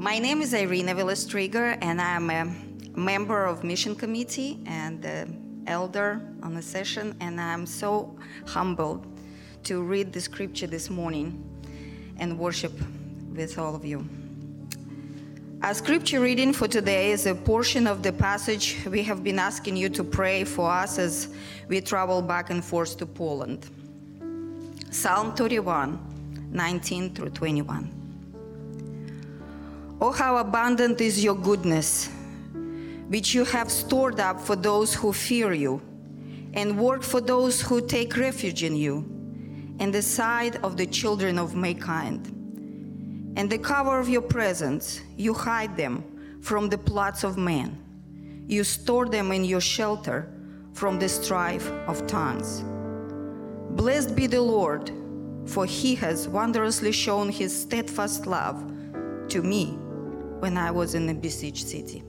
My name is Irina Villastriger, and I'm a member of Mission Committee and elder on the session, and I'm so humbled to read the scripture this morning and worship with all of you. Our scripture reading for today is a portion of the passage we have been asking you to pray for us as we travel back and forth to Poland. Psalm 31, 19 through 21. Oh, how abundant is your goodness, which you have stored up for those who fear you, and work for those who take refuge in you, in the sight of the children of mankind and the cover of your presence, you hide them from the plots of men. You store them in your shelter from the strife of tongues. Blessed be the Lord, for he has wondrously shown his steadfast love to me when I was in a besieged city.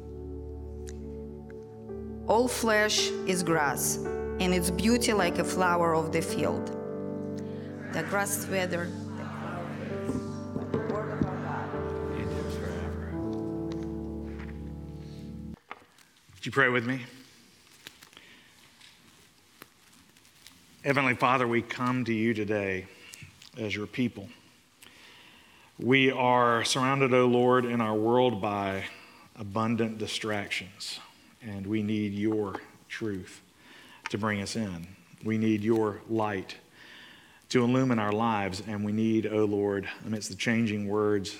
All flesh is grass, and its beauty like a flower of the field. The grass wither Would you pray with me? Heavenly Father, we come to you today as your people. We are surrounded, O oh Lord, in our world by abundant distractions, and we need your truth to bring us in. We need your light to illumine our lives, and we need, O oh Lord, amidst the changing words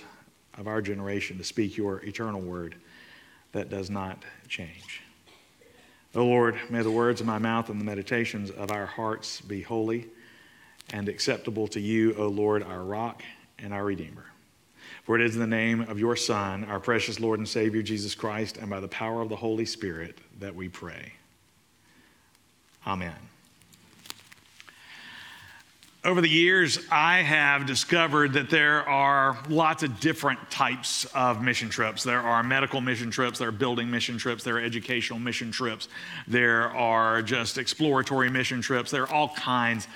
of our generation, to speak your eternal word that does not change. O oh Lord, may the words of my mouth and the meditations of our hearts be holy and acceptable to you, O Lord, our rock and our redeemer. For it is in the name of your Son, our precious Lord and Savior, Jesus Christ, and by the power of the Holy Spirit that we pray. Amen. Over the years, I have discovered that there are lots of different types of mission trips. There are medical mission trips, there are building mission trips, there are educational mission trips, there are just exploratory mission trips, there are all kinds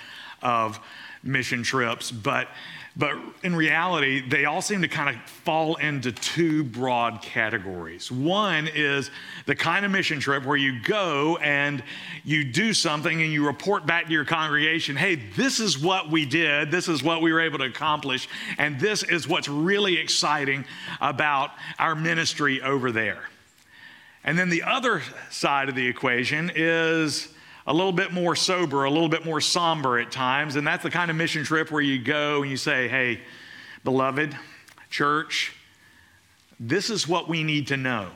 of mission trips. But but in reality, they all seem to kind of fall into two broad categories. One is the kind of mission trip where you go and you do something and you report back to your congregation hey, this is what we did, this is what we were able to accomplish, and this is what's really exciting about our ministry over there. And then the other side of the equation is a little bit more sober, a little bit more somber at times. And that's the kind of mission trip where you go and you say, hey, beloved, church, this is what we need to know.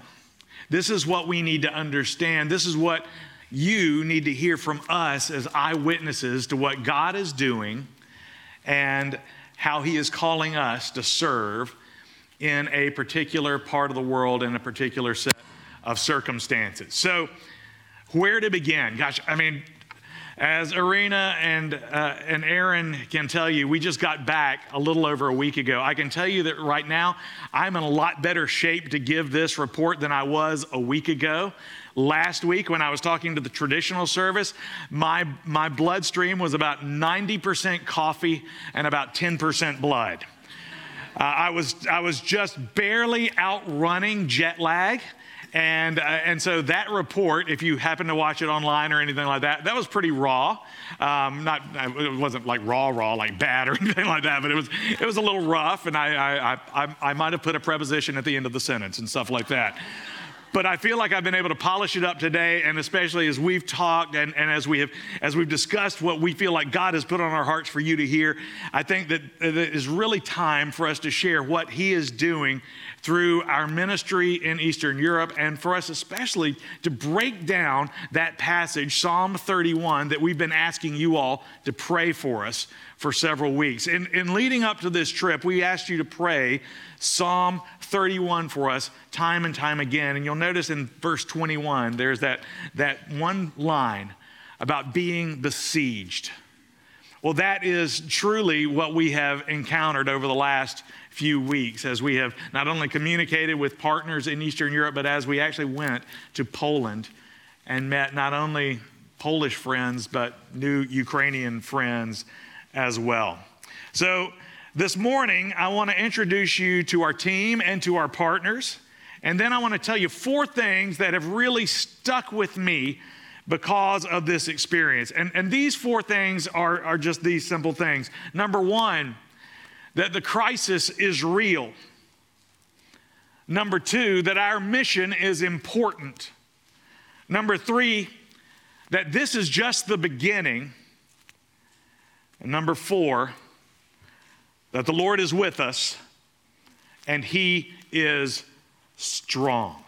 This is what we need to understand. This is what you need to hear from us as eyewitnesses to what God is doing and how He is calling us to serve in a particular part of the world in a particular set of circumstances. So, where to begin? Gosh, I mean, as Irina and, uh, and Aaron can tell you, we just got back a little over a week ago. I can tell you that right now, I'm in a lot better shape to give this report than I was a week ago. Last week, when I was talking to the traditional service, my, my bloodstream was about 90% coffee and about 10% blood. Uh, I, was, I was just barely outrunning jet lag. And, uh, and so that report, if you happen to watch it online or anything like that, that was pretty raw. Um, not, it wasn't like raw, raw, like bad or anything like that, but it was, it was a little rough. And I, I, I, I might have put a preposition at the end of the sentence and stuff like that but I feel like I've been able to polish it up today, and especially as we've talked and, and as we have as we've discussed what we feel like God has put on our hearts for you to hear, I think that it is really time for us to share what He is doing through our ministry in Eastern Europe, and for us especially to break down that passage, Psalm 31, that we've been asking you all to pray for us for several weeks. In, in leading up to this trip, we asked you to pray Psalm 31 for us time and time again. And you'll notice in verse 21, there's that, that one line about being besieged. Well, that is truly what we have encountered over the last few weeks as we have not only communicated with partners in Eastern Europe, but as we actually went to Poland and met not only Polish friends, but new Ukrainian friends as well. So, this morning, I want to introduce you to our team and to our partners. And then I want to tell you four things that have really stuck with me because of this experience. And, and these four things are, are just these simple things. Number one, that the crisis is real. Number two, that our mission is important. Number three, that this is just the beginning. And number four, that the Lord is with us and He is strong.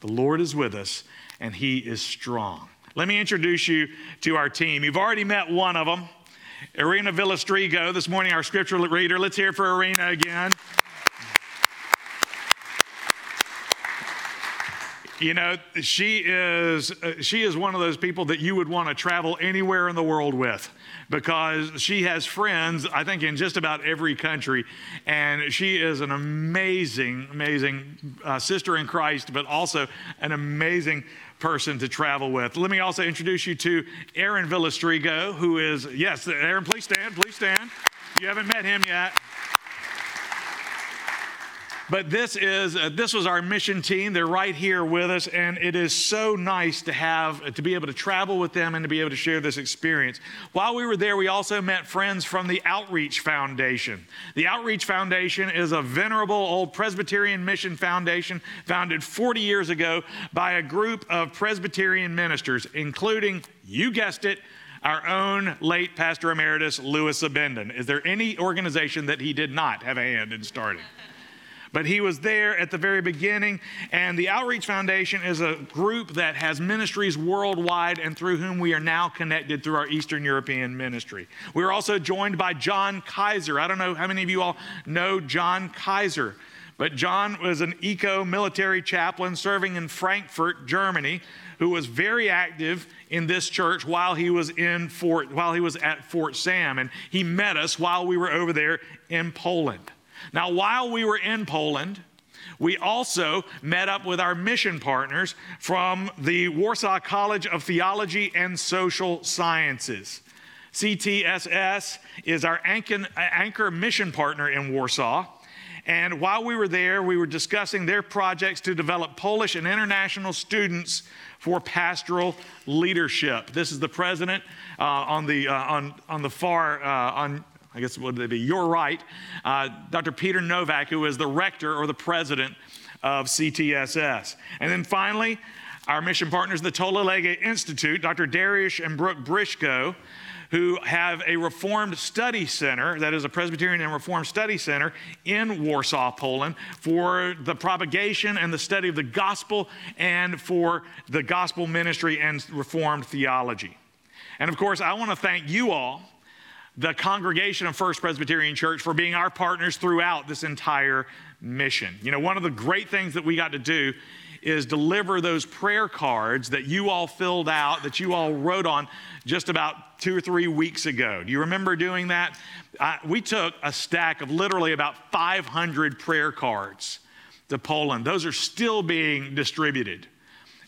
The Lord is with us and He is strong. Let me introduce you to our team. You've already met one of them, Irina Villastrigo, this morning, our scripture reader. Let's hear for Irina again. You know, she is uh, she is one of those people that you would want to travel anywhere in the world with because she has friends, I think, in just about every country. And she is an amazing, amazing uh, sister in Christ, but also an amazing person to travel with. Let me also introduce you to Aaron Villastrigo, who is, yes, Aaron, please stand, please stand. You haven't met him yet. But this is uh, this was our mission team. They're right here with us, and it is so nice to have to be able to travel with them and to be able to share this experience. While we were there, we also met friends from the Outreach Foundation. The Outreach Foundation is a venerable old Presbyterian mission foundation founded 40 years ago by a group of Presbyterian ministers, including, you guessed it, our own late Pastor Emeritus Louis Abendon. Is there any organization that he did not have a hand in starting? But he was there at the very beginning. And the Outreach Foundation is a group that has ministries worldwide and through whom we are now connected through our Eastern European ministry. We're also joined by John Kaiser. I don't know how many of you all know John Kaiser. But John was an eco military chaplain serving in Frankfurt, Germany, who was very active in this church while he was in Fort, while he was at Fort Sam. And he met us while we were over there in Poland. Now, while we were in Poland, we also met up with our mission partners from the Warsaw College of Theology and Social Sciences. CTSS is our anchor mission partner in Warsaw. And while we were there, we were discussing their projects to develop Polish and international students for pastoral leadership. This is the president uh, on, the, uh, on, on the far, uh, on I guess would they be? You're right. Uh, Dr. Peter Novak, who is the rector or the president of CTSS. And then finally, our mission partners, the Tolle Lege Institute, Dr. Darius and Brooke Brycko, who have a Reformed Study Center, that is a Presbyterian and Reformed Study Center in Warsaw, Poland, for the propagation and the study of the gospel and for the gospel ministry and Reformed theology. And of course, I want to thank you all the congregation of First Presbyterian Church for being our partners throughout this entire mission. You know, one of the great things that we got to do is deliver those prayer cards that you all filled out, that you all wrote on just about two or three weeks ago. Do you remember doing that? We took a stack of literally about 500 prayer cards to Poland. Those are still being distributed.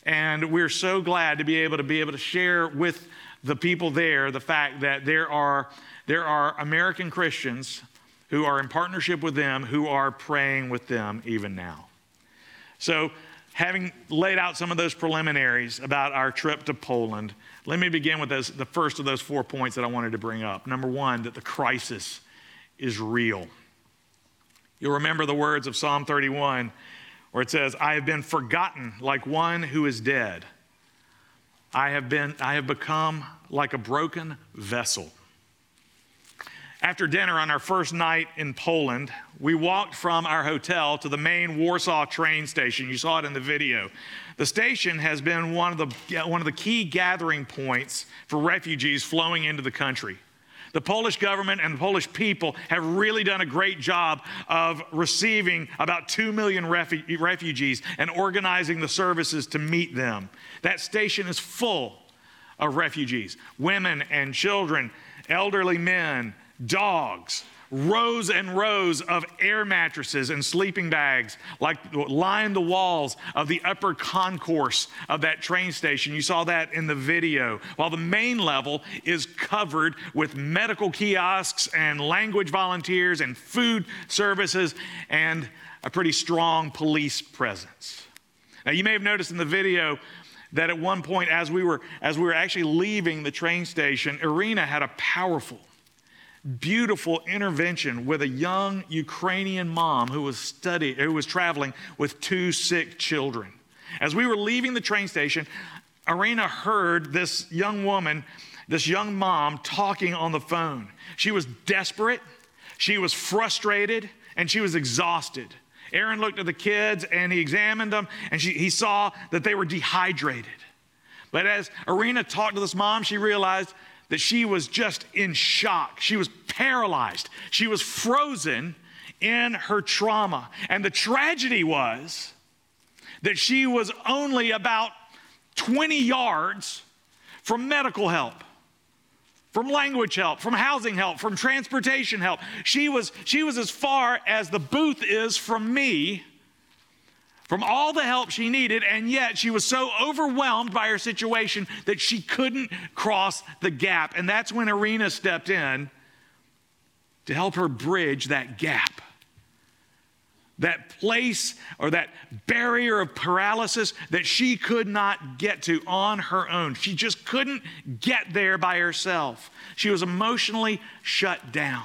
And we're so glad to be able to be able to share with the people there the fact that there are there are American Christians who are in partnership with them who are praying with them even now. So, having laid out some of those preliminaries about our trip to Poland, let me begin with those, the first of those four points that I wanted to bring up. Number one, that the crisis is real. You'll remember the words of Psalm 31 where it says, I have been forgotten like one who is dead. I have, been, I have become like a broken vessel. After dinner on our first night in Poland, we walked from our hotel to the main Warsaw train station. You saw it in the video. The station has been one of the, one of the key gathering points for refugees flowing into the country. The Polish government and the Polish people have really done a great job of receiving about 2 million refu- refugees and organizing the services to meet them. That station is full of refugees women and children, elderly men, dogs, rows and rows of air mattresses and sleeping bags like lined the walls of the upper concourse of that train station. You saw that in the video. While the main level is covered with medical kiosks and language volunteers and food services and a pretty strong police presence. Now you may have noticed in the video that at one point as we were as we were actually leaving the train station, Irina had a powerful beautiful intervention with a young Ukrainian mom who was studying, who was traveling with two sick children. As we were leaving the train station, Irina heard this young woman, this young mom talking on the phone. She was desperate, she was frustrated, and she was exhausted. Aaron looked at the kids and he examined them, and she, he saw that they were dehydrated. But as Irina talked to this mom, she realized that she was just in shock. She was paralyzed. She was frozen in her trauma. And the tragedy was that she was only about 20 yards from medical help from language help, from housing help, from transportation help. She was, she was as far as the booth is from me from all the help she needed, and yet she was so overwhelmed by her situation that she couldn't cross the gap. And that's when Irina stepped in to help her bridge that gap. That place or that barrier of paralysis that she could not get to on her own. She just couldn't get there by herself. She was emotionally shut down.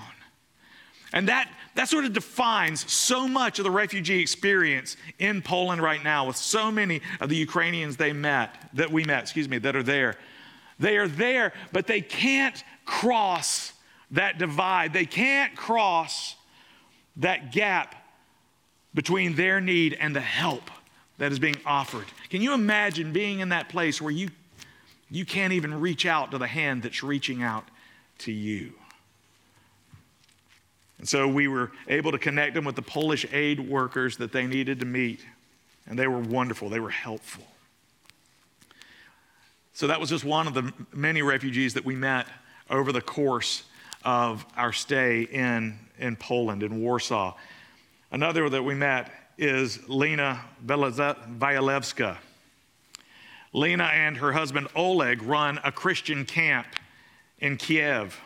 And that that sort of defines so much of the refugee experience in Poland right now with so many of the Ukrainians they met, that we met, excuse me, that are there. They are there, but they can't cross that divide. They can't cross that gap between their need and the help that is being offered. Can you imagine being in that place where you, you can't even reach out to the hand that's reaching out to you? And so we were able to connect them with the Polish aid workers that they needed to meet. And they were wonderful, they were helpful. So that was just one of the many refugees that we met over the course of our stay in, in Poland, in Warsaw. Another that we met is Lena Vialewska. Lena and her husband Oleg run a Christian camp in Kiev.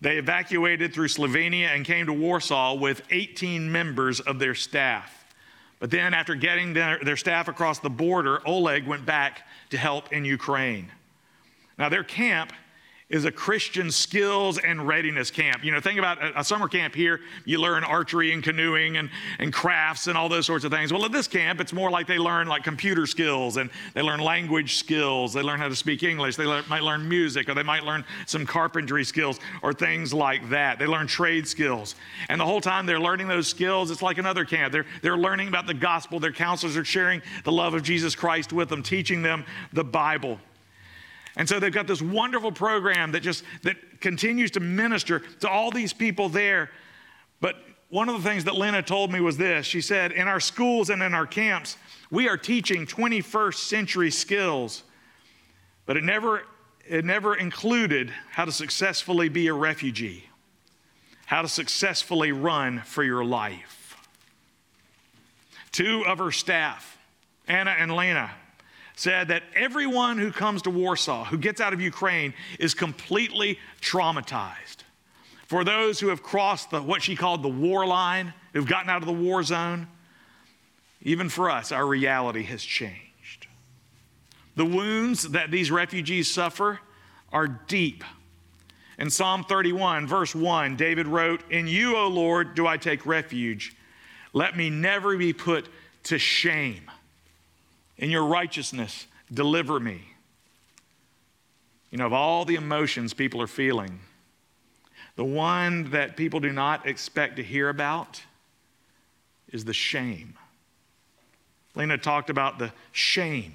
They evacuated through Slovenia and came to Warsaw with 18 members of their staff. But then, after getting their, their, staff across the border, Oleg went back to help in Ukraine. Now, their camp is a Christian skills and readiness camp. You know, think about a, a, summer camp here, you learn archery and canoeing and, and crafts and all those sorts of things. Well, at this camp, it's more like they learn like computer skills and they learn language skills. They learn how to speak English. They le- might learn music or they might learn some carpentry skills or things like that. They learn trade skills. And the whole time they're learning those skills, it's like another camp. They're, they're learning about the gospel. Their counselors are sharing the love of Jesus Christ with them, teaching them the Bible. And so they've got this wonderful program that just that continues to minister to all these people there. But one of the things that Lena told me was this. She said, "In our schools and in our camps, we are teaching 21st century skills, but it never it never included how to successfully be a refugee, how to successfully run for your life." Two of her staff, Anna and Lena, said that everyone who comes to Warsaw, who gets out of Ukraine, is completely traumatized. For those who have crossed the, what she called the war line, who've gotten out of the war zone, even for us, our reality has changed. The wounds that these refugees suffer are deep. In Psalm 31, verse 1, David wrote, In you, O Lord, do I take refuge. Let me never be put to shame. In your righteousness, deliver me. You know, of all the emotions people are feeling, the one that people do not expect to hear about is the shame. Lena talked about the shame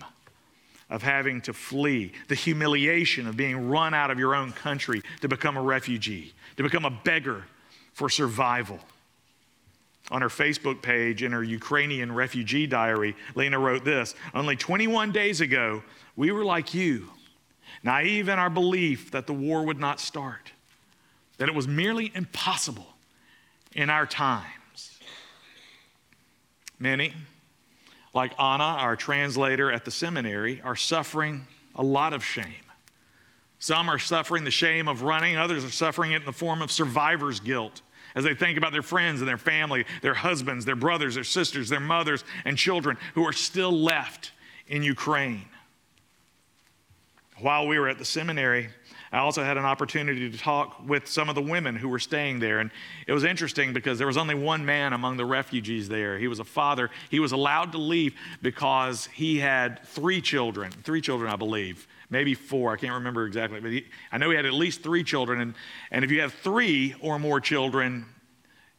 of having to flee, the humiliation of being run out of your own country to become a refugee, to become a beggar for survival. On her Facebook page in her Ukrainian refugee diary, Lena wrote this Only 21 days ago, we were like you, naive in our belief that the war would not start, that it was merely impossible, in our times. Many, like Anna, our translator at the seminary, are suffering a lot of shame. Some are suffering the shame of running, others are suffering it in the form of survivor's guilt as they think about their friends and their family, their husbands, their brothers, their sisters, their mothers, and children who are still left in Ukraine. While we were at the seminary, I also had an opportunity to talk with some of the women who were staying there. And it was interesting because there was only one man among the refugees there. He was a father. He was allowed to leave because he had three children, three children, I believe, maybe four. I can't remember exactly, but he, I know he had at least three children. And, and if you have three or more children,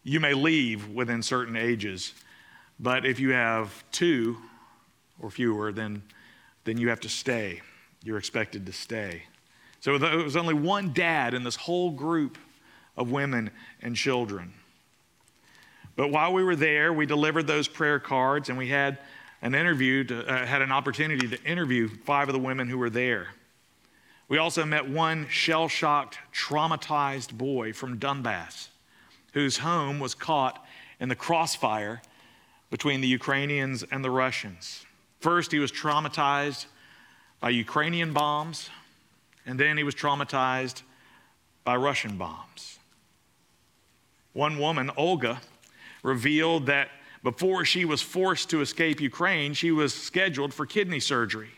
you may leave within certain ages. But if you have two or fewer, then, then you have to stay. You're expected to stay. So there was only one dad in this whole group of women and children. But while we were there, we delivered those prayer cards and we had an interview, to, uh, had an opportunity to interview five of the women who were there. We also met one shell shocked, traumatized boy from Donbass whose home was caught in the crossfire between the Ukrainians and the Russians. First, he was traumatized by Ukrainian bombs and then he was traumatized by Russian bombs. One woman, Olga, revealed that before she was forced to escape Ukraine, she was scheduled for kidney surgery.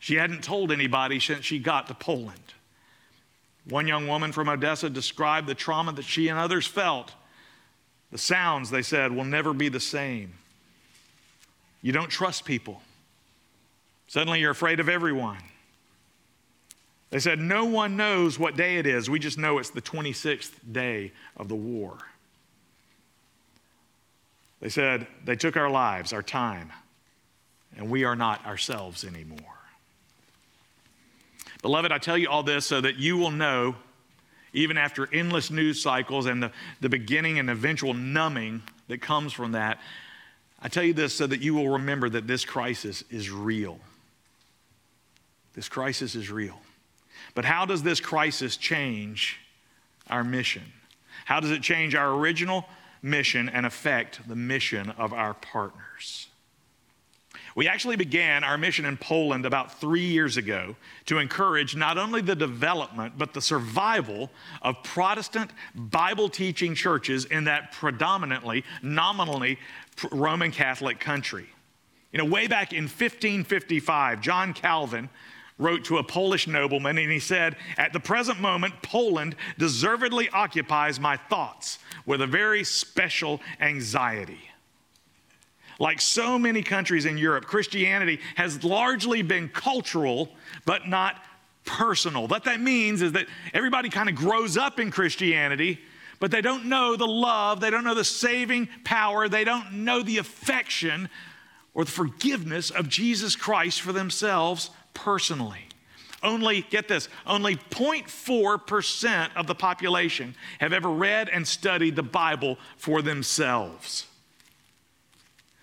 She hadn't told anybody since she got to Poland. One young woman from Odessa described the trauma that she and others felt. The sounds, they said, will never be the same. You don't trust people. Suddenly you're afraid of everyone. They said, No one knows what day it is. We just know it's the 26th day of the war. They said, They took our lives, our time, and we are not ourselves anymore. Beloved, I tell you all this so that you will know, even after endless news cycles and the, the beginning and eventual numbing that comes from that, I tell you this so that you will remember that this crisis is real. This crisis is real. But how does this crisis change our mission? How does it change our original mission and affect the mission of our partners? We actually began our mission in Poland about three years ago to encourage not only the development, but the survival of Protestant Bible teaching churches in that predominantly, nominally Roman Catholic country. You know, way back in 1555, John Calvin wrote to a Polish nobleman, and he said, At the present moment, Poland deservedly occupies my thoughts with a very special anxiety. Like so many countries in Europe, Christianity has largely been cultural, but not personal. What that means is that everybody kind of grows up in Christianity, but they don't know the love, they don't know the saving power, they don't know the affection or the forgiveness of Jesus Christ for themselves personally. Only, get this, only 0.4% of the population have ever read and studied the Bible for themselves.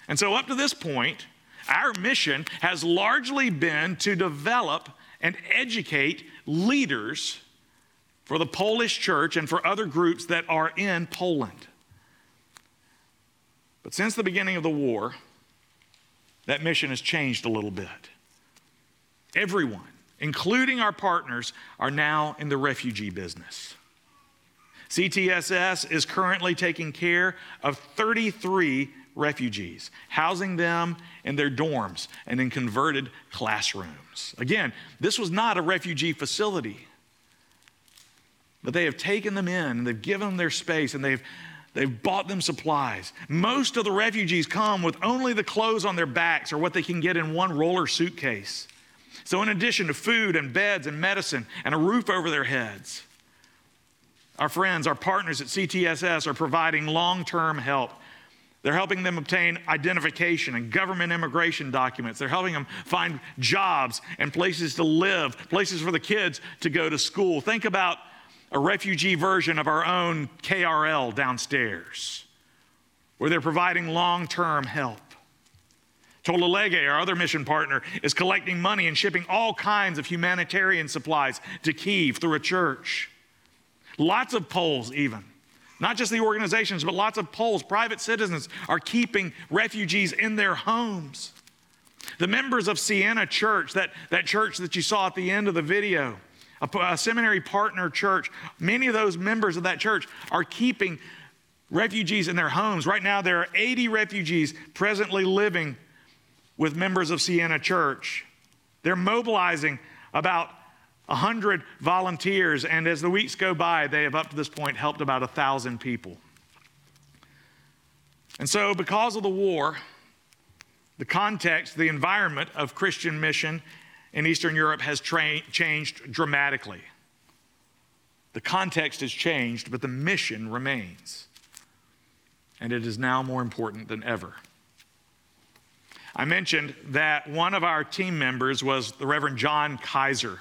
And so, up to this point, our mission has largely been to develop and educate leaders for the Polish church and for other groups that are in Poland. But since the beginning of the war, that mission has changed a little bit. Everyone, including our partners, are now in the refugee business. CTSS is currently taking care of 33 refugees, housing them in their dorms and in converted classrooms. Again, this was not a refugee facility, but they have taken them in and they've given them their space and they've They've bought them supplies. Most of the refugees come with only the clothes on their backs or what they can get in one roller suitcase. So, in addition to food and beds and medicine and a roof over their heads, our friends, our partners at CTSS are providing long term help. They're helping them obtain identification and government immigration documents. They're helping them find jobs and places to live, places for the kids to go to school. Think about a refugee version of our own KRL downstairs, where they're providing long term help. Tolle Lege, our other mission partner, is collecting money and shipping all kinds of humanitarian supplies to Kiev through a church. Lots of Poles, even, Not just the organizations, but lots of Poles, private citizens are keeping refugees in their homes. The members of Siena Church, that, that church that you saw at the end of the video, a, a seminary partner church, many of those members of that church are keeping refugees in their homes. Right now, there are 80 refugees presently living with members of Siena Church. They're mobilizing about 100 volunteers, and as the weeks go by, they have up to this point helped about 1,000 people. And so, because of the war, the context, the environment of Christian mission in Eastern Europe has tra- changed dramatically. The context has changed, but the mission remains. And it is now more important than ever. I mentioned that one of our team members was the Reverend John Kaiser.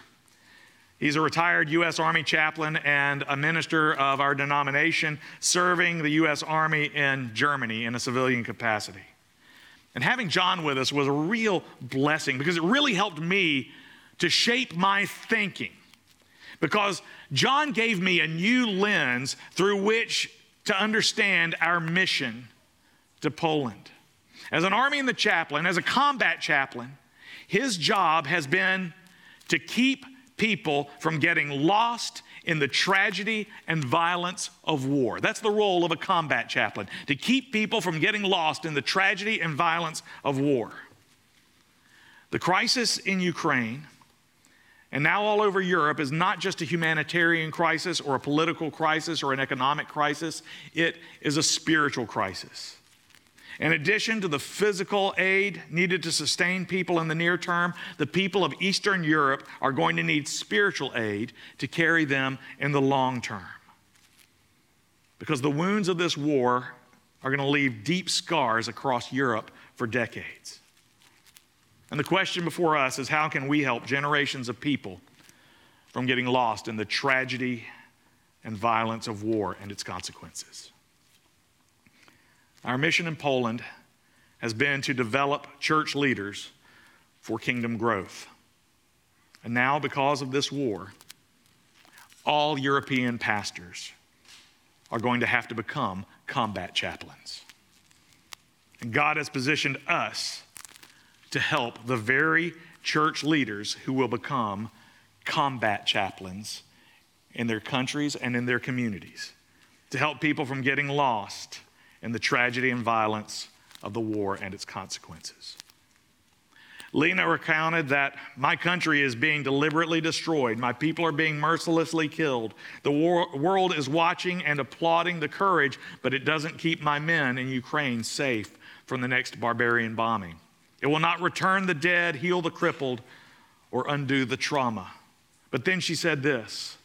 He's a retired U.S. Army chaplain and a minister of our denomination, serving the U.S. Army in Germany in a civilian capacity. And having John with us was a real blessing because it really helped me to shape my thinking. Because John gave me a new lens through which to understand our mission to Poland. As an army and the chaplain, as a combat chaplain, his job has been to keep people from getting lost in the tragedy and violence of war. That's the role of a combat chaplain, to keep people from getting lost in the tragedy and violence of war. The crisis in Ukraine and now all over Europe is not just a humanitarian crisis or a political crisis or an economic crisis, it is a spiritual crisis. In addition to the physical aid needed to sustain people in the near term, the people of Eastern Europe are going to need spiritual aid to carry them in the long term. Because the wounds of this war are going to leave deep scars across Europe for decades. And the question before us is how can we help generations of people from getting lost in the tragedy and violence of war and its consequences? Our mission in Poland has been to develop church leaders for kingdom growth. And now, because of this war, all European pastors are going to have to become combat chaplains. And God has positioned us to help the very church leaders who will become combat chaplains in their countries and in their communities, to help people from getting lost in the tragedy and violence of the war and its consequences. Lena recounted that my country is being deliberately destroyed. My people are being mercilessly killed. The war, world is watching and applauding the courage, but it doesn't keep my men in Ukraine safe from the next barbarian bombing. It will not return the dead, heal the crippled, or undo the trauma. But then she said this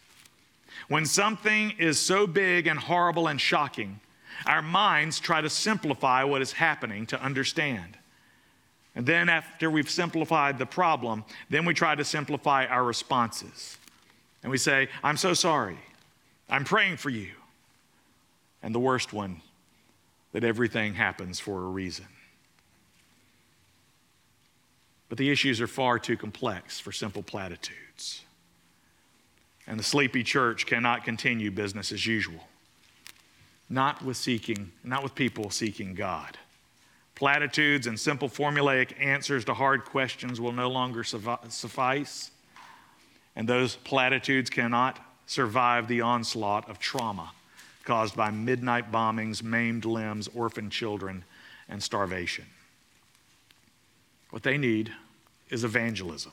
When something is so big and horrible and shocking, our minds try to simplify what is happening to understand. And then, after we've simplified the problem, then we try to simplify our responses. And we say, I'm so sorry. I'm praying for you. And the worst one, that everything happens for a reason. But the issues are far too complex for simple platitudes. And the sleepy church cannot continue business as usual not with seeking, not with people seeking God. Platitudes and simple formulaic answers to hard questions will no longer suffice, and those platitudes cannot survive the onslaught of trauma caused by midnight bombings, maimed limbs, orphaned children, and starvation. What they need is evangelism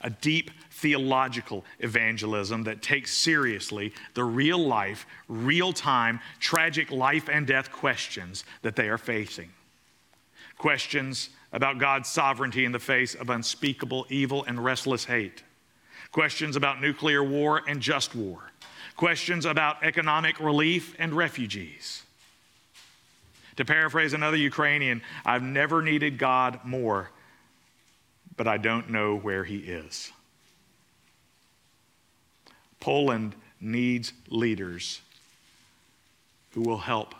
a deep theological evangelism that takes seriously the real life, real time, tragic life and death questions that they are facing. Questions about God's sovereignty in the face of unspeakable evil and restless hate. Questions about nuclear war and just war. Questions about economic relief and refugees. To paraphrase another Ukrainian, I've never needed God more but I don't know where he is. Poland needs leaders who will help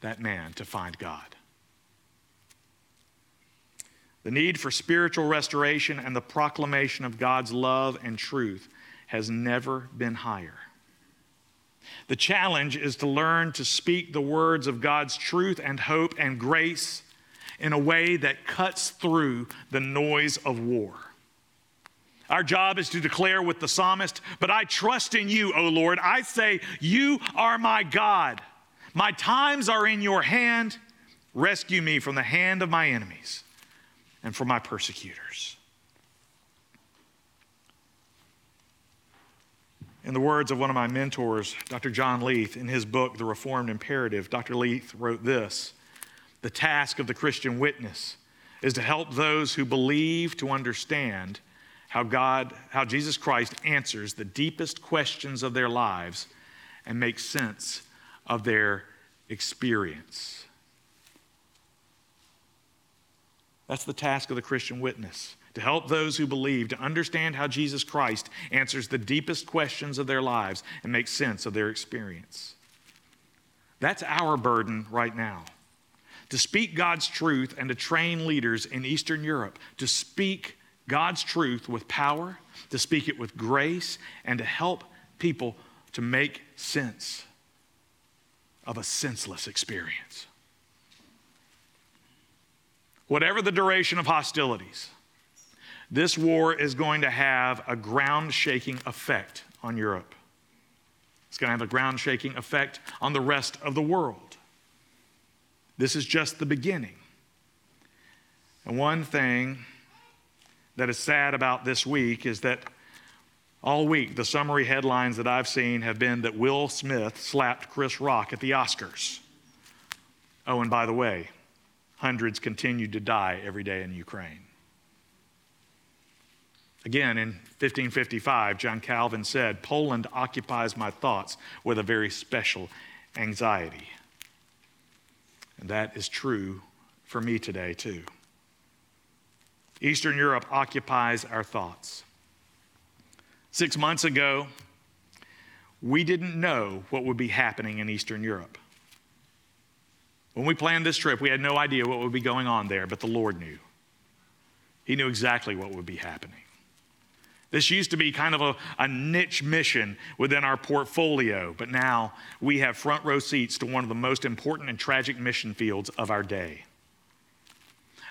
that man to find God. The need for spiritual restoration and the proclamation of God's love and truth has never been higher. The challenge is to learn to speak the words of God's truth and hope and grace in a way that cuts through the noise of war. Our job is to declare with the psalmist, But I trust in you, O Lord. I say, You are my God. My times are in your hand. Rescue me from the hand of my enemies and from my persecutors. In the words of one of my mentors, Dr. John Leith, in his book, The Reformed Imperative, Dr. Leith wrote this The task of the Christian witness is to help those who believe to understand how God, how Jesus Christ answers the deepest questions of their lives and makes sense of their experience. That's the task of the Christian witness to help those who believe to understand how Jesus Christ answers the deepest questions of their lives and makes sense of their experience. That's our burden right now. To speak God's truth and to train leaders in Eastern Europe to speak God's truth with power, to speak it with grace, and to help people to make sense of a senseless experience. Whatever the duration of hostilities, this war is going to have a ground shaking effect on Europe. It's going to have a ground shaking effect on the rest of the world. This is just the beginning. And one thing that is sad about this week is that all week the summary headlines that I've seen have been that Will Smith slapped Chris Rock at the Oscars. Oh, and by the way, hundreds continued to die every day in Ukraine. Again, in 1555, John Calvin said, Poland occupies my thoughts with a very special anxiety. And that is true for me today, too. Eastern Europe occupies our thoughts. Six months ago, we didn't know what would be happening in Eastern Europe. When we planned this trip, we had no idea what would be going on there, but the Lord knew. He knew exactly what would be happening. This used to be kind of a, a, niche mission within our portfolio, but now we have front row seats to one of the most important and tragic mission fields of our day.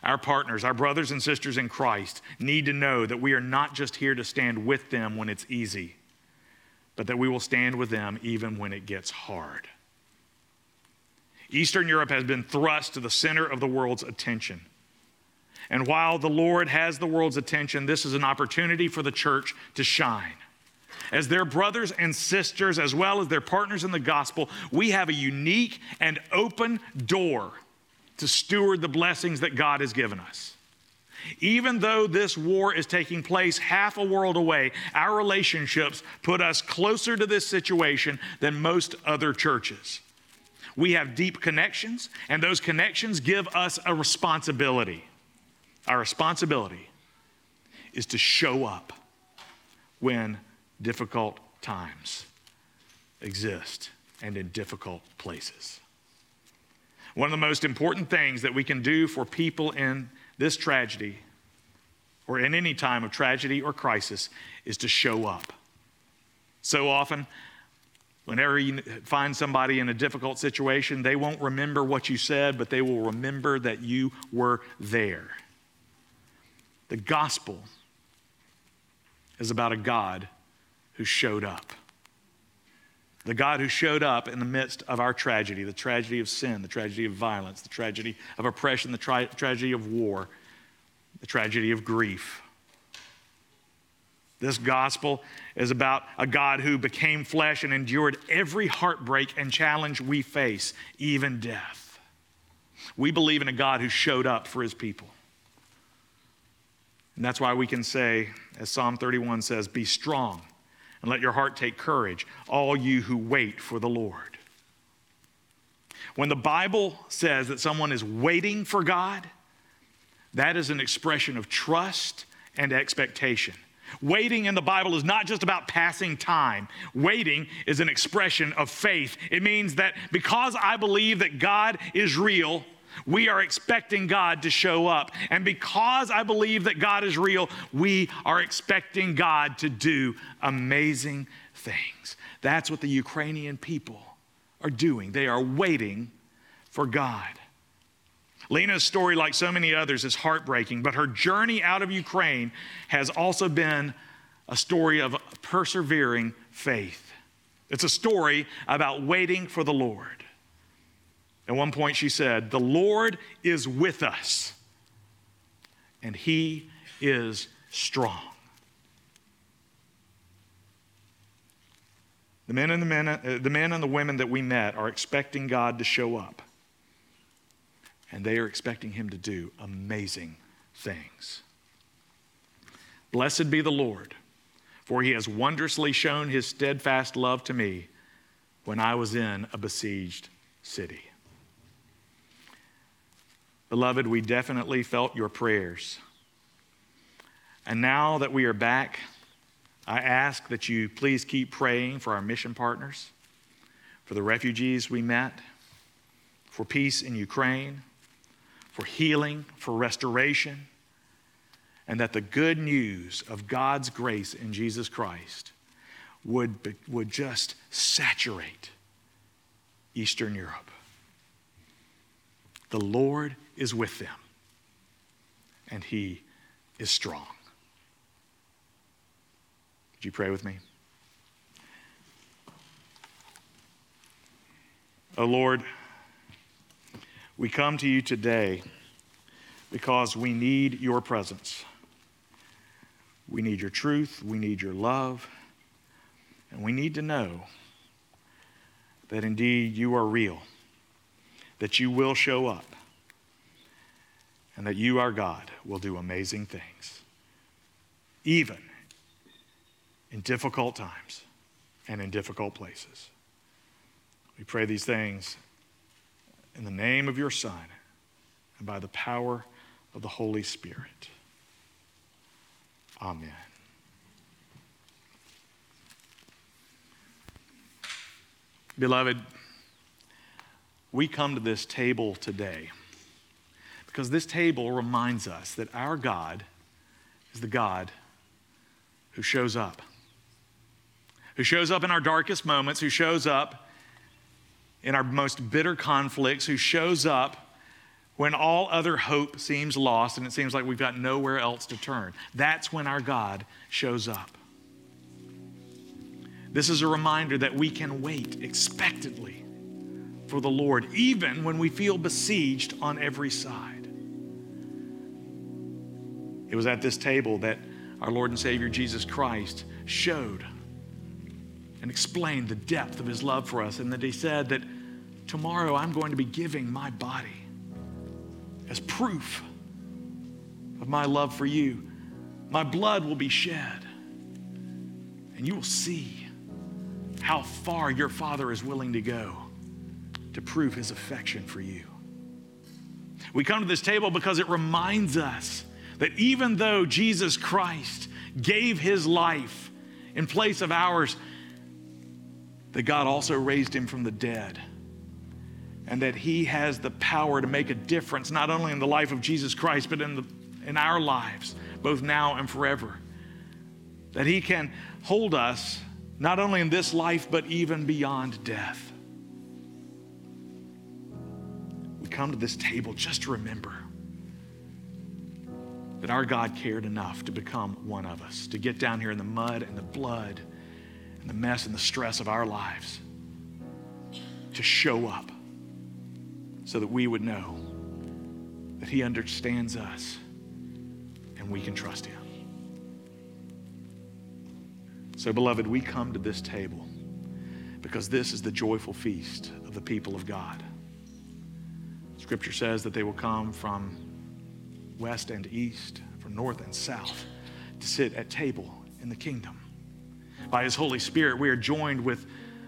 Our partners, our brothers and sisters in Christ, need to know that we are not just here to stand with them when it's easy, but that we will stand with them even when it gets hard. Eastern Europe has been thrust to the center of the world's attention. And while the Lord has the world's attention, this is an opportunity for the church to shine. As their brothers and sisters, as well as their partners in the gospel, we have a unique and open door to steward the blessings that God has given us. Even though this war is taking place half a world away, our relationships put us closer to this situation than most other churches. We have deep connections, and those connections give us a responsibility. Our responsibility is to show up when difficult times exist and in difficult places. One of the most important things that we can do for people in this tragedy or in any time of tragedy or crisis is to show up. So often, whenever you find somebody in a difficult situation, they won't remember what you said, but they will remember that you were there. The gospel is about a God who showed up. The God who showed up in the midst of our tragedy the tragedy of sin, the tragedy of violence, the tragedy of oppression, the tri- tragedy of war, the tragedy of grief. This gospel is about a God who became flesh and endured every heartbreak and challenge we face, even death. We believe in a God who showed up for his people. And that's why we can say, as Psalm 31 says, be strong and let your heart take courage, all you who wait for the Lord. When the Bible says that someone is waiting for God, that is an expression of trust and expectation. Waiting in the Bible is not just about passing time. Waiting is an expression of faith. It means that because I believe that God is real, we are expecting God to show up. And because I believe that God is real, we are expecting God to do amazing things. That's what the Ukrainian people are doing. They are waiting for God. Lena's story, like so many others, is heartbreaking, but her journey out of Ukraine has also been a story of persevering faith. It's a story about waiting for the Lord. At one point, she said, The Lord is with us, and He is strong. The men and the men, uh, the men and the women that we met are expecting God to show up. And they are expecting him to do amazing things. Blessed be the Lord, for he has wondrously shown his steadfast love to me when I was in a besieged city. Beloved, we definitely felt your prayers. And now that we are back, I ask that you please keep praying for our mission partners, for the refugees we met, for peace in Ukraine, for healing, for restoration, and that the good news of God's grace in Jesus Christ would, would just saturate Eastern Europe. The Lord is with them, and He is strong. Would you pray with me? Oh Lord, we come to you today because we need your presence. We need your truth, we need your love, and we need to know that indeed you are real, that you will show up, and that you, our God, will do amazing things, even in difficult times and in difficult places. We pray these things in the name of your Son and by the power of the Holy Spirit. Amen. Beloved, we come to this table today because this table reminds us that our God is the God who shows up who shows up in our darkest moments, who shows up in our most bitter conflicts, who shows up when all other hope seems lost and it seems like we've got nowhere else to turn. That's when our God shows up. This is a reminder that we can wait expectantly for the Lord, even when we feel besieged on every side. It was at this table that our Lord and Savior Jesus Christ showed and explained the depth of his love for us, and that he said that tomorrow I'm going to be giving my body as proof of my love for you. My blood will be shed, and you will see how far your Father is willing to go to prove his affection for you. We come to this table because it reminds us that even though Jesus Christ gave his life in place of ours, that God also raised him from the dead and that he has the power to make a difference not only in the life of Jesus Christ but in the in our lives both now and forever. That he can hold us not only in this life but even beyond death. We come to this table just to remember that our God cared enough to become one of us to get down here in the mud and the blood and the mess and the stress of our lives to show up so that we would know that He understands us and we can trust Him. So, beloved, we come to this table because this is the joyful feast of the people of God. Scripture says that they will come from west and east, from north and south, to sit at table in the kingdom by His Holy Spirit, we are joined with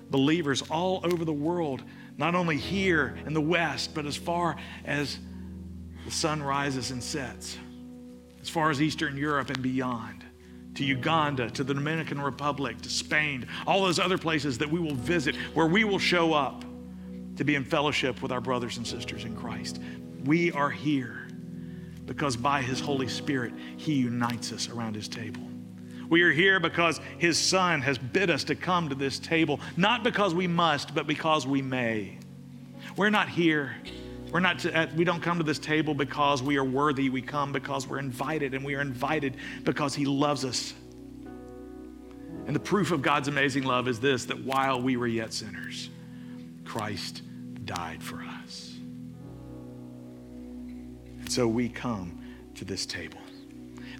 believers all over the world, not only here in the West, but as far as the sun rises and sets, as far as Eastern Europe and beyond, to Uganda, to the Dominican Republic, to Spain, all those other places that we will visit, where we will show up to be in fellowship with our brothers and sisters in Christ. We are here because by His Holy Spirit, He unites us around His table. We are here because His Son has bid us to come to this table, not because we must, but because we may. We're not here. We're not to, we don't come to this table because we are worthy. We come because we're invited, and we are invited because He loves us. And the proof of God's amazing love is this that while we were yet sinners, Christ died for us. So we come to this table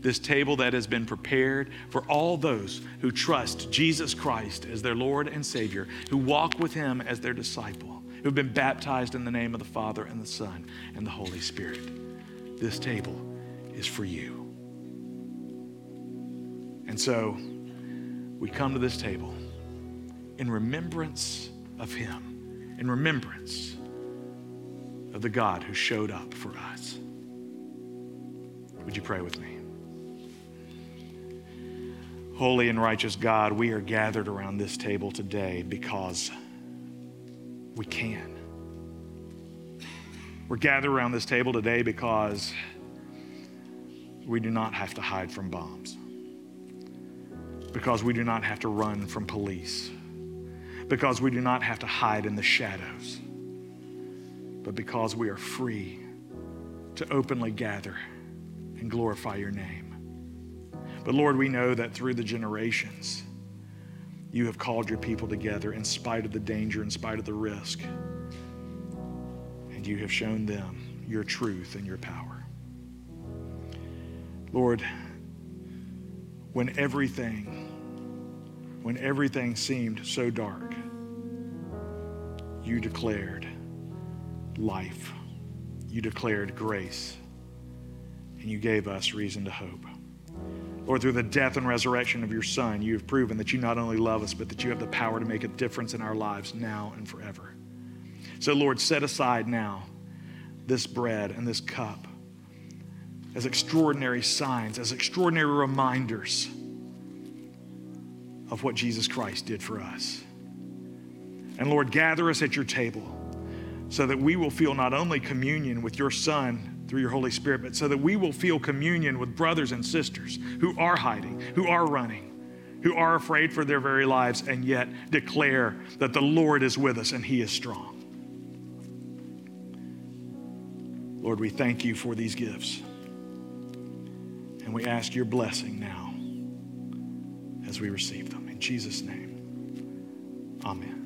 this table that has been prepared for all those who trust Jesus Christ as their Lord and Savior, who walk with Him as their disciple, who've been baptized in the name of the Father and the Son and the Holy Spirit. This table is for you. And so we come to this table in remembrance of Him, in remembrance of the God who showed up for us. Would you pray with me? Holy and righteous God, we are gathered around this table today because we can. We're gathered around this table today because we do not have to hide from bombs, because we do not have to run from police, because we do not have to hide in the shadows, but because we are free to openly gather and glorify your name. But Lord, we know that through the generations, you have called your people together in spite of the danger, in spite of the risk. And you have shown them your truth and your power. Lord, when everything, when everything seemed so dark, you declared life. You declared grace. And you gave us reason to hope. Lord, through the death and resurrection of your Son, you have proven that you not only love us, but that you have the power to make a difference in our lives now and forever. So, Lord, set aside now this bread and this cup as extraordinary signs, as extraordinary reminders of what Jesus Christ did for us. And Lord, gather us at your table so that we will feel not only communion with your Son through your Holy Spirit, but so that we will feel communion with brothers and sisters who are hiding, who are running, who are afraid for their very lives, and yet declare that the Lord is with us and He is strong. Lord, we thank you for these gifts. And we ask your blessing now as we receive them. In Jesus' name, amen.